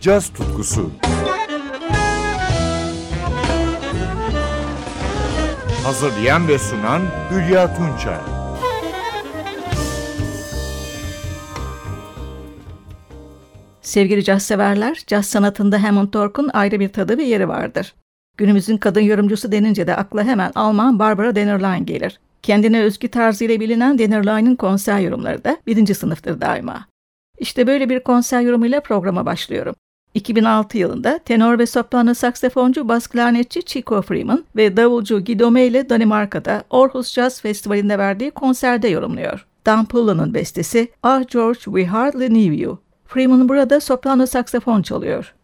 caz tutkusu. Hazırlayan ve sunan Hülya Tunçay. Sevgili caz severler, caz sanatında Hammond Tork'un ayrı bir tadı ve yeri vardır. Günümüzün kadın yorumcusu denince de akla hemen Alman Barbara Dennerlein gelir. Kendine özgü tarzıyla bilinen Dennerlein'in konser yorumları da birinci sınıftır daima. İşte böyle bir konser yorumuyla programa başlıyorum. 2006 yılında tenor ve soprano saksafoncu bas klarnetçi Chico Freeman ve davulcu Guidome ile Danimarka'da Aarhus Jazz Festivali'nde verdiği konserde yorumluyor. Dan Pullo'nun bestesi Ah George We Hardly Knew You. Freeman burada soprano saksafon çalıyor.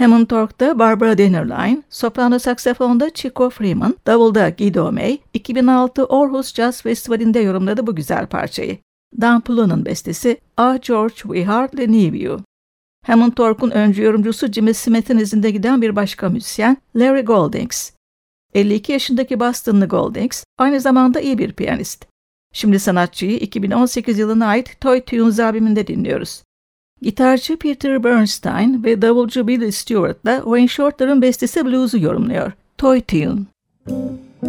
Hammond Org'da Barbara Dennerlein, soprano saksafonda Chico Freeman, davulda Guido May, 2006 Aarhus Jazz Festivali'nde yorumladı bu güzel parçayı. Dan Pula'nın bestesi Ah George We Hardly Knew You. Hammond Org'un öncü yorumcusu Jimmy Smith'in izinde giden bir başka müzisyen Larry Goldings. 52 yaşındaki Bostonlı Goldings aynı zamanda iyi bir piyanist. Şimdi sanatçıyı 2018 yılına ait Toy Tunes albümünde dinliyoruz. Gitarcı Peter Bernstein ve davulcu Billy Stewart da Wayne Shorter'ın bestesi blues'u yorumluyor. Toy Tune. Müzik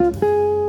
Música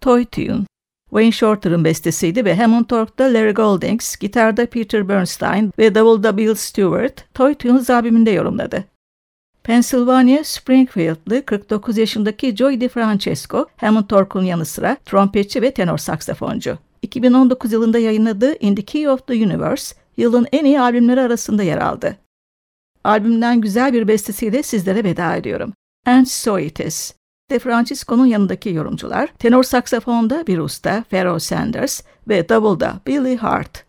Toy Tune Wayne Shorter'ın bestesiydi ve Hammond Org'da Larry Goldings, gitarda Peter Bernstein ve davulda Bill Stewart, Toy Tunes albümünde yorumladı. Pennsylvania Springfield'lı 49 yaşındaki Joy DiFrancesco, Hammond Org'un yanı sıra trompetçi ve tenor saksafoncu. 2019 yılında yayınladığı In the Key of the Universe, yılın en iyi albümleri arasında yer aldı. Albümden güzel bir bestesiyle sizlere veda ediyorum. And So It Is. De Francisco'nun yanındaki yorumcular, tenor saksafonda bir usta, Pharoah Sanders ve davulda Billy Hart.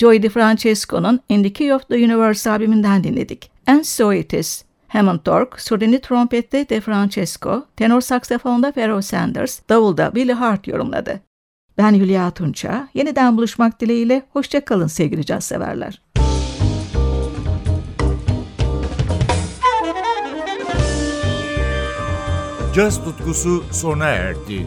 Joey DiFrancesco'nun In the Key of the Universe albümünden dinledik. And So It Is. Hammond Tork, surdini trompette De Francesco, tenor saksafonda Pharoah Sanders, davulda Billy Hart yorumladı. Ben Hülya Tunça, yeniden buluşmak dileğiyle hoşçakalın sevgili caz severler. Caz tutkusu sona erdi.